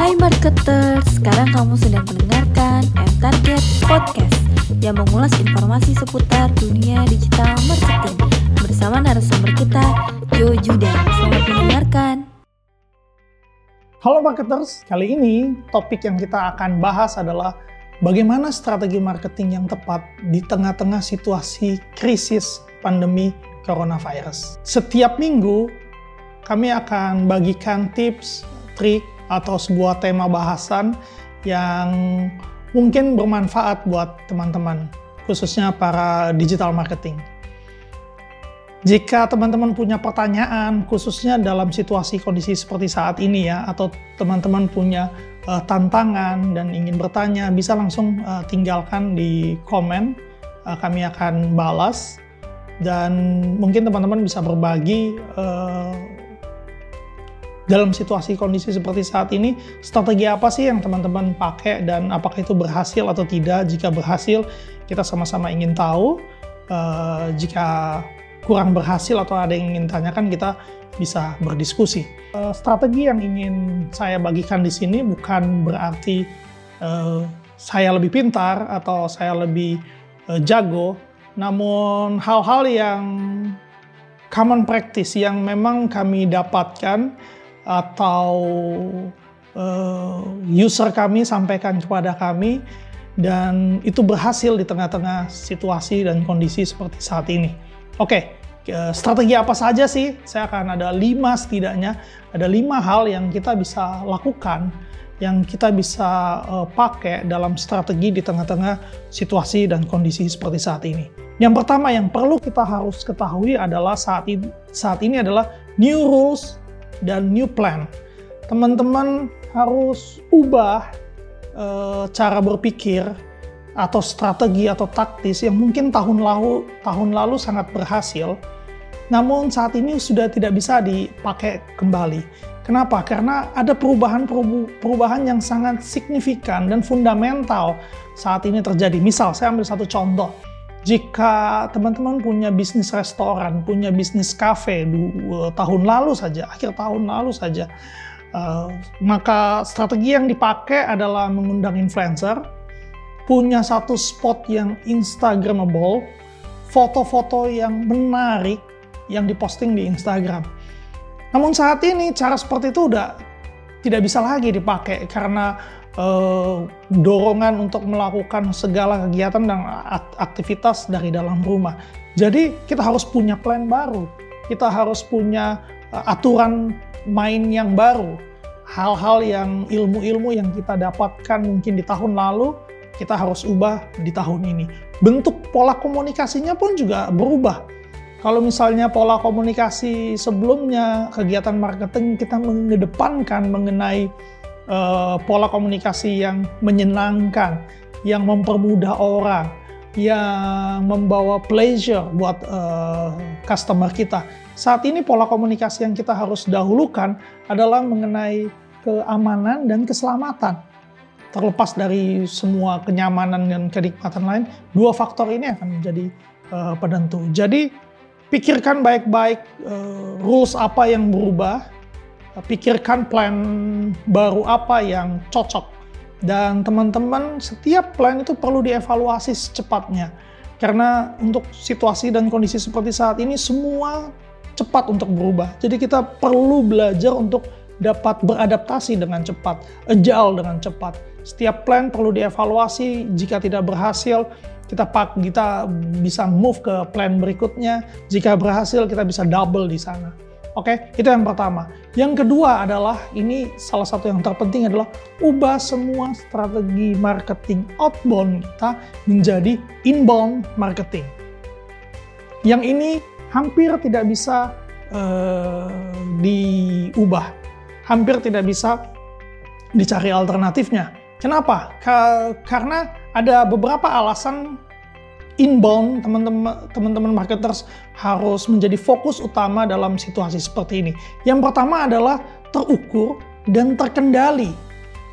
Hai marketers, sekarang kamu sedang mendengarkan M Target Podcast yang mengulas informasi seputar dunia digital marketing bersama narasumber kita, Jo Judan. Selamat mendengarkan. Halo marketers, kali ini topik yang kita akan bahas adalah bagaimana strategi marketing yang tepat di tengah-tengah situasi krisis pandemi coronavirus. Setiap minggu kami akan bagikan tips, trik, atau sebuah tema bahasan yang mungkin bermanfaat buat teman-teman, khususnya para digital marketing. Jika teman-teman punya pertanyaan, khususnya dalam situasi kondisi seperti saat ini ya, atau teman-teman punya uh, tantangan dan ingin bertanya, bisa langsung uh, tinggalkan di komen. Uh, kami akan balas dan mungkin teman-teman bisa berbagi uh, dalam situasi kondisi seperti saat ini, strategi apa sih yang teman-teman pakai dan apakah itu berhasil atau tidak? Jika berhasil, kita sama-sama ingin tahu. Uh, jika kurang berhasil atau ada yang ingin tanyakan, kita bisa berdiskusi. Uh, strategi yang ingin saya bagikan di sini bukan berarti uh, saya lebih pintar atau saya lebih jago, namun hal-hal yang common practice yang memang kami dapatkan atau uh, user kami sampaikan kepada kami dan itu berhasil di tengah-tengah situasi dan kondisi seperti saat ini. Oke, okay, strategi apa saja sih? Saya akan ada lima setidaknya, ada lima hal yang kita bisa lakukan, yang kita bisa uh, pakai dalam strategi di tengah-tengah situasi dan kondisi seperti saat ini. Yang pertama yang perlu kita harus ketahui adalah saat saat ini adalah new rules dan new plan. Teman-teman harus ubah e, cara berpikir atau strategi atau taktis yang mungkin tahun lalu tahun lalu sangat berhasil, namun saat ini sudah tidak bisa dipakai kembali. Kenapa? Karena ada perubahan-perubahan yang sangat signifikan dan fundamental saat ini terjadi. Misal, saya ambil satu contoh jika teman-teman punya bisnis restoran, punya bisnis kafe dua tahun lalu saja, akhir tahun lalu saja, uh, maka strategi yang dipakai adalah mengundang influencer, punya satu spot yang instagramable, foto-foto yang menarik yang diposting di Instagram. Namun saat ini cara seperti itu udah tidak bisa lagi dipakai karena uh, dorongan untuk melakukan segala kegiatan dan aktivitas dari dalam rumah. Jadi kita harus punya plan baru, kita harus punya uh, aturan main yang baru. Hal-hal yang ilmu-ilmu yang kita dapatkan mungkin di tahun lalu, kita harus ubah di tahun ini. Bentuk pola komunikasinya pun juga berubah. Kalau misalnya pola komunikasi sebelumnya, kegiatan marketing kita mengedepankan mengenai uh, pola komunikasi yang menyenangkan, yang mempermudah orang, yang membawa pleasure buat uh, customer kita. Saat ini pola komunikasi yang kita harus dahulukan adalah mengenai keamanan dan keselamatan. Terlepas dari semua kenyamanan dan kenikmatan lain, dua faktor ini akan menjadi uh, penentu. Jadi pikirkan baik-baik uh, rules apa yang berubah, pikirkan plan baru apa yang cocok. Dan teman-teman, setiap plan itu perlu dievaluasi secepatnya. Karena untuk situasi dan kondisi seperti saat ini, semua cepat untuk berubah. Jadi kita perlu belajar untuk dapat beradaptasi dengan cepat, agile dengan cepat. Setiap plan perlu dievaluasi, jika tidak berhasil, kita pak kita bisa move ke plan berikutnya. Jika berhasil, kita bisa double di sana. Oke, itu yang pertama. Yang kedua adalah ini salah satu yang terpenting adalah ubah semua strategi marketing outbound kita menjadi inbound marketing. Yang ini hampir tidak bisa uh, diubah, hampir tidak bisa dicari alternatifnya. Kenapa? Ka karena ada beberapa alasan inbound teman-teman marketers harus menjadi fokus utama dalam situasi seperti ini. Yang pertama adalah terukur dan terkendali.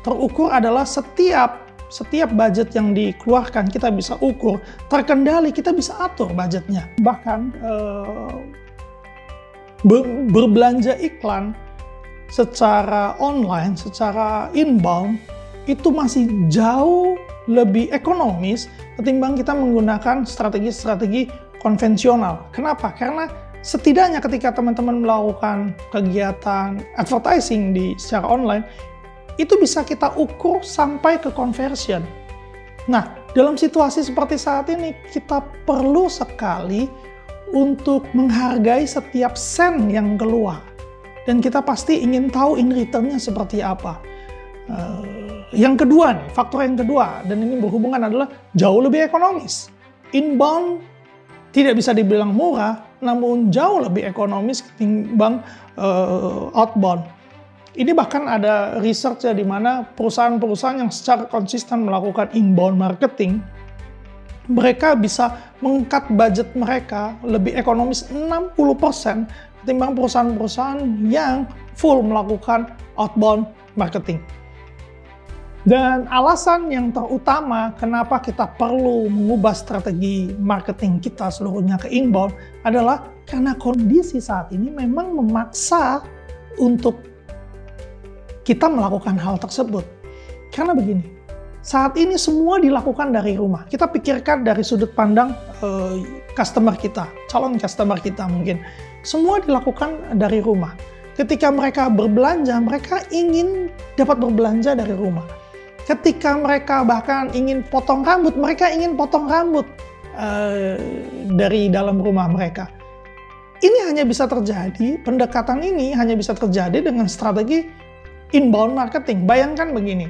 Terukur adalah setiap setiap budget yang dikeluarkan kita bisa ukur, terkendali kita bisa atur budgetnya. Bahkan eh, berbelanja iklan secara online, secara inbound itu masih jauh lebih ekonomis ketimbang kita menggunakan strategi-strategi konvensional. Kenapa? Karena setidaknya ketika teman-teman melakukan kegiatan advertising di secara online, itu bisa kita ukur sampai ke conversion. Nah, dalam situasi seperti saat ini, kita perlu sekali untuk menghargai setiap sen yang keluar. Dan kita pasti ingin tahu in returnnya seperti apa. Uh, yang kedua nih, faktor yang kedua, dan ini berhubungan adalah jauh lebih ekonomis. Inbound tidak bisa dibilang murah, namun jauh lebih ekonomis ketimbang uh, outbound. Ini bahkan ada research ya di mana perusahaan-perusahaan yang secara konsisten melakukan inbound marketing, mereka bisa mengangkat budget mereka lebih ekonomis 60% ketimbang perusahaan-perusahaan yang full melakukan outbound marketing. Dan alasan yang terutama kenapa kita perlu mengubah strategi marketing kita seluruhnya ke inbound adalah karena kondisi saat ini memang memaksa untuk kita melakukan hal tersebut. Karena begini, saat ini semua dilakukan dari rumah. Kita pikirkan dari sudut pandang uh, customer kita, calon customer kita mungkin. Semua dilakukan dari rumah. Ketika mereka berbelanja, mereka ingin dapat berbelanja dari rumah Ketika mereka bahkan ingin potong rambut, mereka ingin potong rambut uh, dari dalam rumah mereka. Ini hanya bisa terjadi, pendekatan ini hanya bisa terjadi dengan strategi inbound marketing. Bayangkan begini,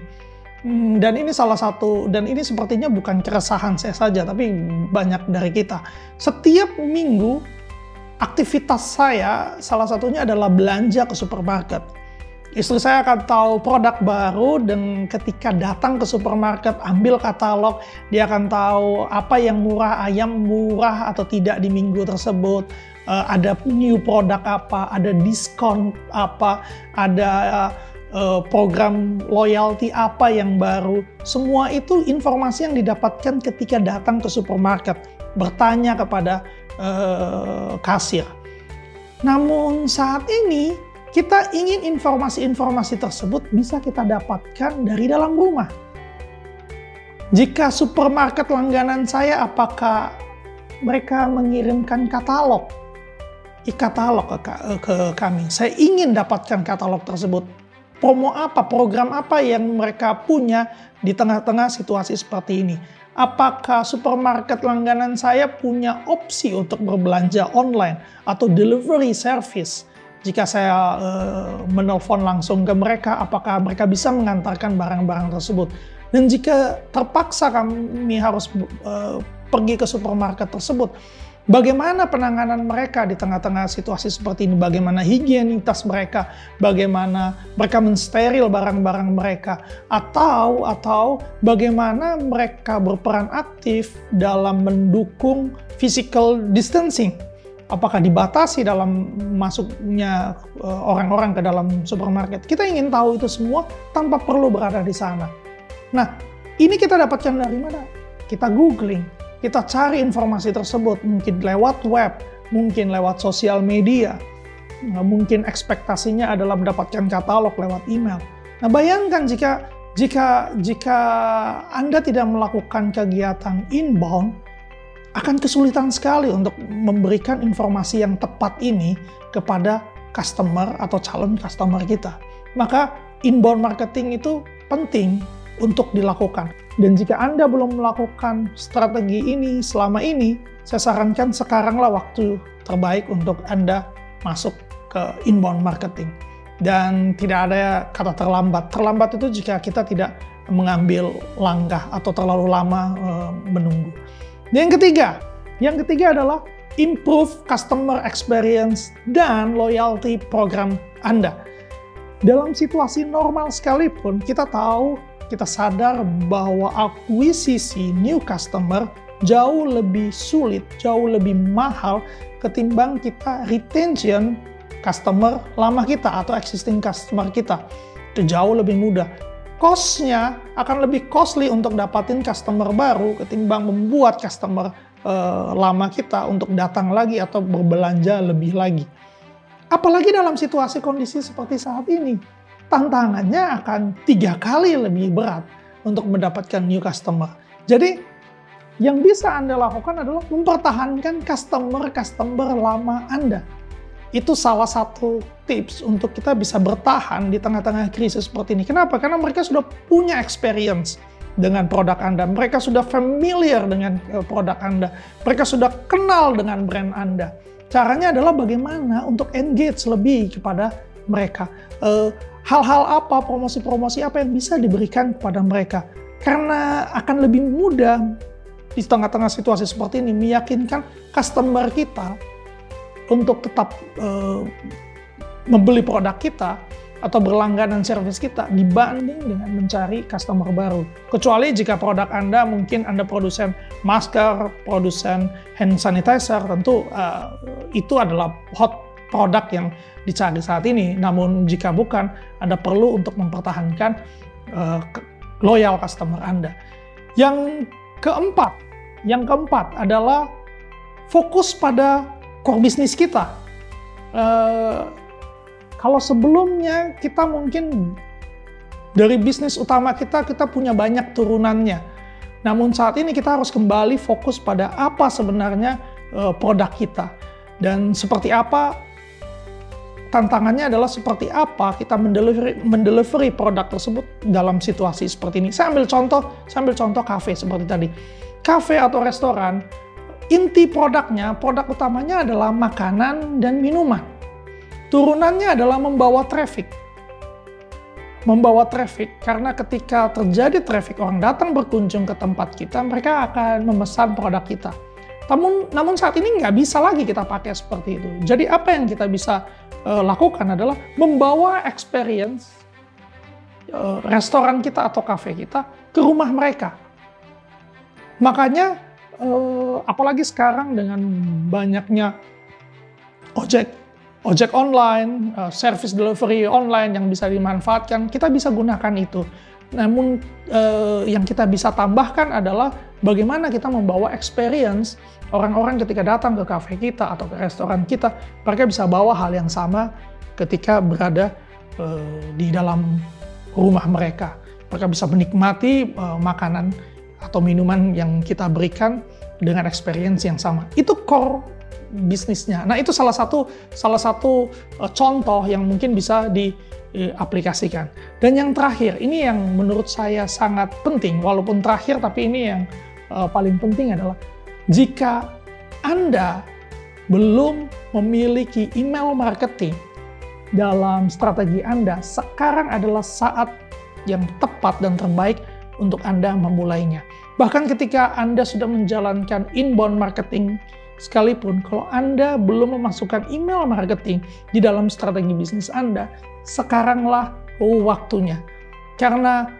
hmm, dan ini salah satu, dan ini sepertinya bukan keresahan saya saja, tapi banyak dari kita. Setiap minggu, aktivitas saya salah satunya adalah belanja ke supermarket Istri saya akan tahu produk baru dan ketika datang ke supermarket ambil katalog, dia akan tahu apa yang murah, ayam murah atau tidak di minggu tersebut. Uh, ada new produk apa, ada diskon apa, ada uh, program loyalty apa yang baru. Semua itu informasi yang didapatkan ketika datang ke supermarket, bertanya kepada uh, kasir. Namun saat ini kita ingin informasi-informasi tersebut bisa kita dapatkan dari dalam rumah. Jika supermarket langganan saya, apakah mereka mengirimkan katalog? E-katalog ke, ke kami. Saya ingin dapatkan katalog tersebut. Promo apa, program apa yang mereka punya di tengah-tengah situasi seperti ini. Apakah supermarket langganan saya punya opsi untuk berbelanja online atau delivery service? Jika saya uh, menelpon langsung ke mereka, apakah mereka bisa mengantarkan barang-barang tersebut. Dan jika terpaksa kami harus uh, pergi ke supermarket tersebut, bagaimana penanganan mereka di tengah-tengah situasi seperti ini, bagaimana higienitas mereka, bagaimana mereka mensteril barang-barang mereka, atau atau bagaimana mereka berperan aktif dalam mendukung physical distancing apakah dibatasi dalam masuknya eh, orang-orang ke dalam supermarket. Kita ingin tahu itu semua tanpa perlu berada di sana. Nah, ini kita dapatkan dari mana? Kita googling, kita cari informasi tersebut mungkin lewat web, mungkin lewat sosial media. Nah, mungkin ekspektasinya adalah mendapatkan katalog lewat email. Nah, bayangkan jika jika jika Anda tidak melakukan kegiatan inbound, akan kesulitan sekali untuk memberikan informasi yang tepat ini kepada customer atau calon customer kita. Maka inbound marketing itu penting untuk dilakukan. Dan jika Anda belum melakukan strategi ini selama ini, saya sarankan sekaranglah waktu terbaik untuk Anda masuk ke inbound marketing. Dan tidak ada kata terlambat. Terlambat itu jika kita tidak mengambil langkah atau terlalu lama e, menunggu. Yang ketiga, yang ketiga adalah improve customer experience dan loyalty program Anda. Dalam situasi normal sekalipun, kita tahu, kita sadar bahwa akuisisi new customer jauh lebih sulit, jauh lebih mahal ketimbang kita retention customer lama kita atau existing customer kita. Itu jauh lebih mudah cost-nya akan lebih costly untuk dapatin customer baru ketimbang membuat customer uh, lama kita untuk datang lagi atau berbelanja lebih lagi. Apalagi dalam situasi kondisi seperti saat ini. Tantangannya akan tiga kali lebih berat untuk mendapatkan new customer. Jadi yang bisa Anda lakukan adalah mempertahankan customer-customer lama Anda. Itu salah satu tips untuk kita bisa bertahan di tengah-tengah krisis seperti ini. Kenapa? Karena mereka sudah punya experience dengan produk Anda. Mereka sudah familiar dengan eh, produk Anda. Mereka sudah kenal dengan brand Anda. Caranya adalah bagaimana untuk engage lebih kepada mereka. Eh, hal-hal apa, promosi-promosi apa yang bisa diberikan kepada mereka. Karena akan lebih mudah di tengah-tengah situasi seperti ini meyakinkan customer kita untuk tetap uh, membeli produk kita atau berlangganan servis kita dibanding dengan mencari customer baru. Kecuali jika produk Anda mungkin Anda produsen masker, produsen hand sanitizer, tentu uh, itu adalah hot produk yang dicari saat ini. Namun jika bukan, Anda perlu untuk mempertahankan uh, loyal customer Anda. Yang keempat, yang keempat adalah fokus pada core bisnis kita. Uh, kalau sebelumnya kita mungkin dari bisnis utama kita, kita punya banyak turunannya. Namun saat ini kita harus kembali fokus pada apa sebenarnya uh, produk kita. Dan seperti apa tantangannya adalah seperti apa kita mendelivery, mendelivery produk tersebut dalam situasi seperti ini. Saya ambil contoh, saya ambil contoh kafe seperti tadi. Kafe atau restoran, inti produknya, produk utamanya adalah makanan dan minuman. Turunannya adalah membawa traffic. Membawa traffic karena ketika terjadi traffic orang datang berkunjung ke tempat kita, mereka akan memesan produk kita. Namun, namun saat ini nggak bisa lagi kita pakai seperti itu. Jadi apa yang kita bisa uh, lakukan adalah membawa experience uh, restoran kita atau kafe kita ke rumah mereka. Makanya uh, apalagi sekarang dengan banyaknya ojek ojek online, uh, service delivery online yang bisa dimanfaatkan, kita bisa gunakan itu. Namun uh, yang kita bisa tambahkan adalah bagaimana kita membawa experience orang-orang ketika datang ke kafe kita atau ke restoran kita, mereka bisa bawa hal yang sama ketika berada uh, di dalam rumah mereka. Mereka bisa menikmati uh, makanan atau minuman yang kita berikan dengan experience yang sama. Itu core bisnisnya. Nah, itu salah satu salah satu uh, contoh yang mungkin bisa diaplikasikan. Dan yang terakhir, ini yang menurut saya sangat penting walaupun terakhir tapi ini yang uh, paling penting adalah jika Anda belum memiliki email marketing dalam strategi Anda, sekarang adalah saat yang tepat dan terbaik untuk Anda memulainya. Bahkan ketika Anda sudah menjalankan inbound marketing Sekalipun kalau Anda belum memasukkan email marketing di dalam strategi bisnis Anda, sekaranglah waktunya. Karena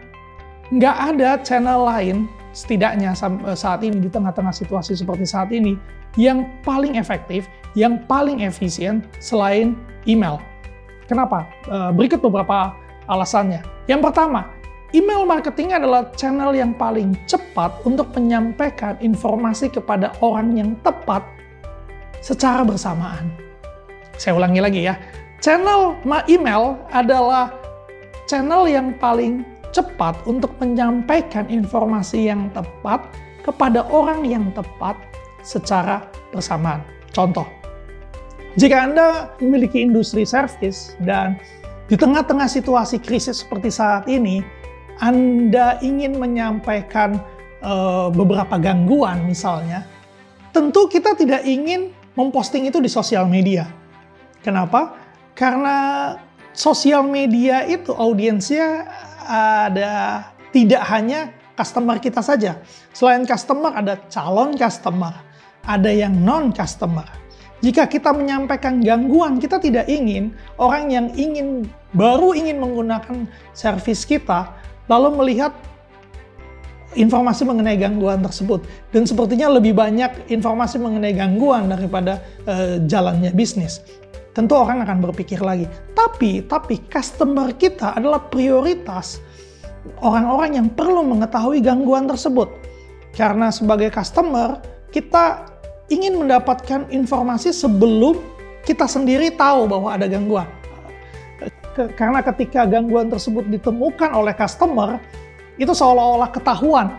nggak ada channel lain setidaknya eh, saat ini di tengah-tengah situasi seperti saat ini yang paling efektif, yang paling efisien selain email. Kenapa? Eh, berikut beberapa alasannya. Yang pertama, email marketing adalah channel yang paling cepat untuk menyampaikan informasi kepada orang yang tepat secara bersamaan. Saya ulangi lagi ya. Channel email adalah channel yang paling cepat untuk menyampaikan informasi yang tepat kepada orang yang tepat secara bersamaan. Contoh, jika Anda memiliki industri service dan di tengah-tengah situasi krisis seperti saat ini, anda ingin menyampaikan uh, beberapa gangguan misalnya, tentu kita tidak ingin memposting itu di sosial media. Kenapa? Karena sosial media itu audiensnya ada tidak hanya customer kita saja. Selain customer ada calon customer, ada yang non customer. Jika kita menyampaikan gangguan, kita tidak ingin orang yang ingin baru ingin menggunakan servis kita lalu melihat informasi mengenai gangguan tersebut dan sepertinya lebih banyak informasi mengenai gangguan daripada uh, jalannya bisnis. Tentu orang akan berpikir lagi. Tapi tapi customer kita adalah prioritas orang-orang yang perlu mengetahui gangguan tersebut. Karena sebagai customer kita ingin mendapatkan informasi sebelum kita sendiri tahu bahwa ada gangguan. Karena ketika gangguan tersebut ditemukan oleh customer, itu seolah-olah ketahuan.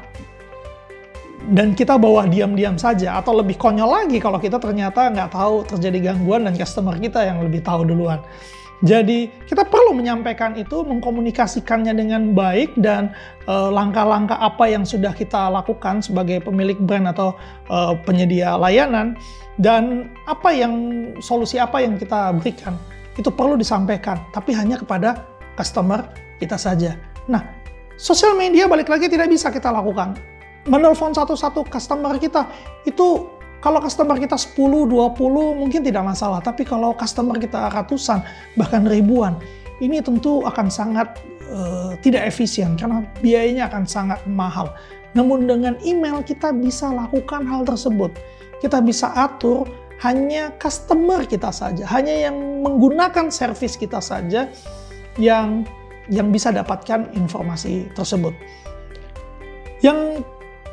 Dan kita bawa diam-diam saja. Atau lebih konyol lagi kalau kita ternyata nggak tahu terjadi gangguan dan customer kita yang lebih tahu duluan. Jadi kita perlu menyampaikan itu, mengkomunikasikannya dengan baik dan eh, langkah-langkah uh, apa yang sudah kita lakukan sebagai pemilik brand atau uh, penyedia layanan dan apa yang solusi apa yang kita berikan itu perlu disampaikan, tapi hanya kepada customer kita saja. Nah, sosial media balik lagi tidak bisa kita lakukan. Menelpon satu-satu customer kita itu kalau customer kita 10, 20 mungkin tidak masalah, tapi kalau customer kita ratusan bahkan ribuan, ini tentu akan sangat uh, tidak efisien karena biayanya akan sangat mahal. Namun dengan email kita bisa lakukan hal tersebut. Kita bisa atur hanya customer kita saja, hanya yang menggunakan service kita saja yang yang bisa dapatkan informasi tersebut. Yang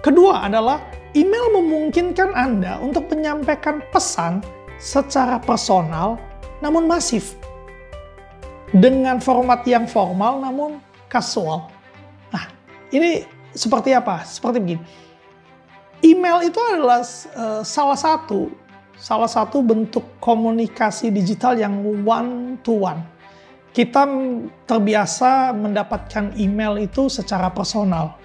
kedua adalah email memungkinkan Anda untuk menyampaikan pesan secara personal namun masif dengan format yang formal namun kasual. Nah, ini seperti apa? Seperti begini. Email itu adalah uh, salah satu salah satu bentuk komunikasi digital yang one to one. Kita terbiasa mendapatkan email itu secara personal.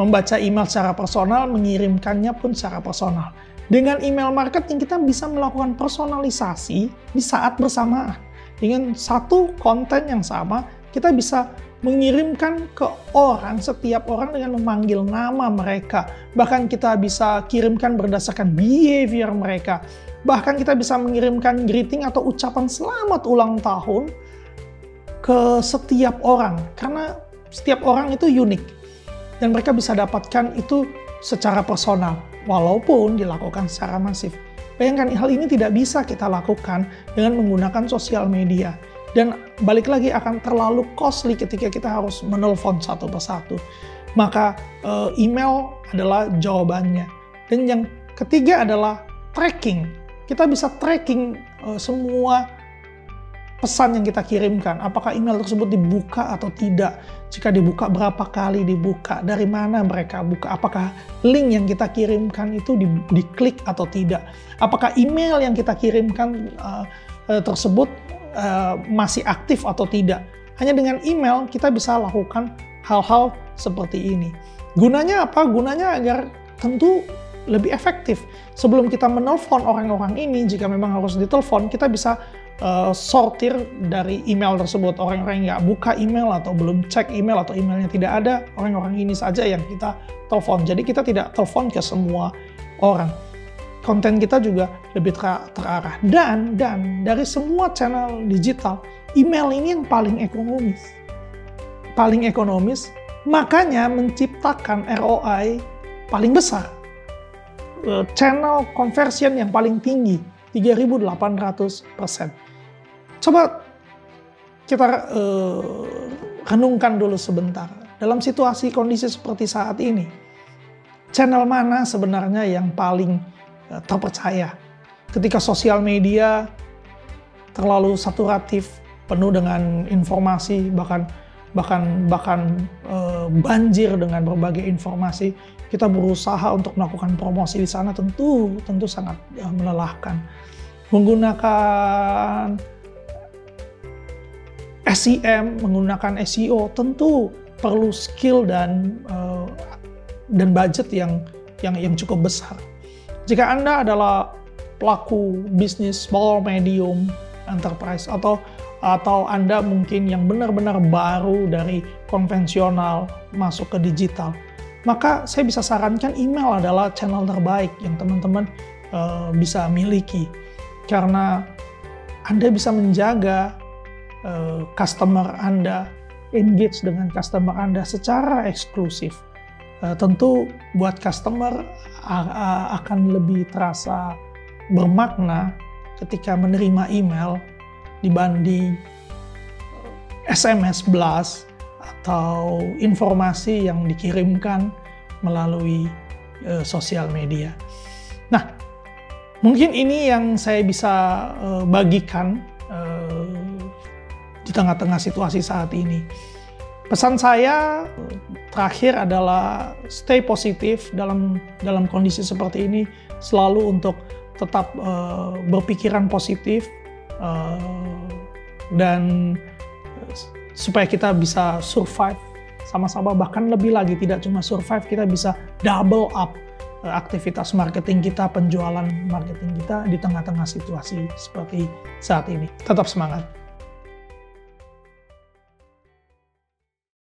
Membaca email secara personal, mengirimkannya pun secara personal. Dengan email marketing kita bisa melakukan personalisasi di saat bersamaan. Dengan satu konten yang sama, kita bisa mengirimkan ke orang, setiap orang dengan memanggil nama mereka. Bahkan kita bisa kirimkan berdasarkan behavior mereka. Bahkan kita bisa mengirimkan greeting atau ucapan selamat ulang tahun ke setiap orang. Karena setiap orang itu unik. Dan mereka bisa dapatkan itu secara personal. Walaupun dilakukan secara masif. Bayangkan hal ini tidak bisa kita lakukan dengan menggunakan sosial media dan balik lagi akan terlalu costly ketika kita harus menelpon satu persatu. Maka uh, email adalah jawabannya. Dan yang ketiga adalah tracking. Kita bisa tracking uh, semua pesan yang kita kirimkan. Apakah email tersebut dibuka atau tidak? Jika dibuka, berapa kali dibuka? Dari mana mereka buka? Apakah link yang kita kirimkan itu di, diklik atau tidak? Apakah email yang kita kirimkan uh, uh, tersebut Eh, masih aktif atau tidak. Hanya dengan email kita bisa lakukan hal-hal seperti ini. Gunanya apa? Gunanya agar tentu lebih efektif. Sebelum kita menelpon orang-orang ini, jika memang harus ditelepon, kita bisa uh, sortir dari email tersebut. Orang-orang yang nggak buka email atau belum cek email atau emailnya tidak ada, orang-orang ini saja yang kita telepon. Jadi kita tidak telepon ke semua orang konten kita juga lebih ter terarah. Dan dan dari semua channel digital, email ini yang paling ekonomis. Paling ekonomis, makanya menciptakan ROI paling besar. E, channel conversion yang paling tinggi, 3.800%. Coba kita uh, renungkan dulu sebentar. Dalam situasi kondisi seperti saat ini, channel mana sebenarnya yang paling terpercaya. Ketika sosial media terlalu saturatif, penuh dengan informasi, bahkan bahkan bahkan e, banjir dengan berbagai informasi, kita berusaha untuk melakukan promosi di sana tentu tentu sangat e, melelahkan. Menggunakan SEM, menggunakan SEO tentu perlu skill dan e, dan budget yang yang yang cukup besar. Jika Anda adalah pelaku bisnis small, medium, enterprise atau atau Anda mungkin yang benar-benar baru dari konvensional masuk ke digital, maka saya bisa sarankan email adalah channel terbaik yang teman-teman uh, bisa miliki. Karena Anda bisa menjaga uh, customer Anda engage dengan customer Anda secara eksklusif uh, tentu buat customer akan lebih terasa bermakna ketika menerima email dibanding SMS blast atau informasi yang dikirimkan melalui uh, sosial media. Nah, Mungkin ini yang saya bisa uh, bagikan uh, di tengah-tengah situasi saat ini. Pesan saya terakhir adalah stay positif dalam dalam kondisi seperti ini, selalu untuk tetap uh, berpikiran positif uh, dan supaya kita bisa survive sama-sama bahkan lebih lagi tidak cuma survive kita bisa double up Eh, aktivitas marketing kita, penjualan marketing kita di tengah-tengah situasi seperti saat ini. Tetap semangat.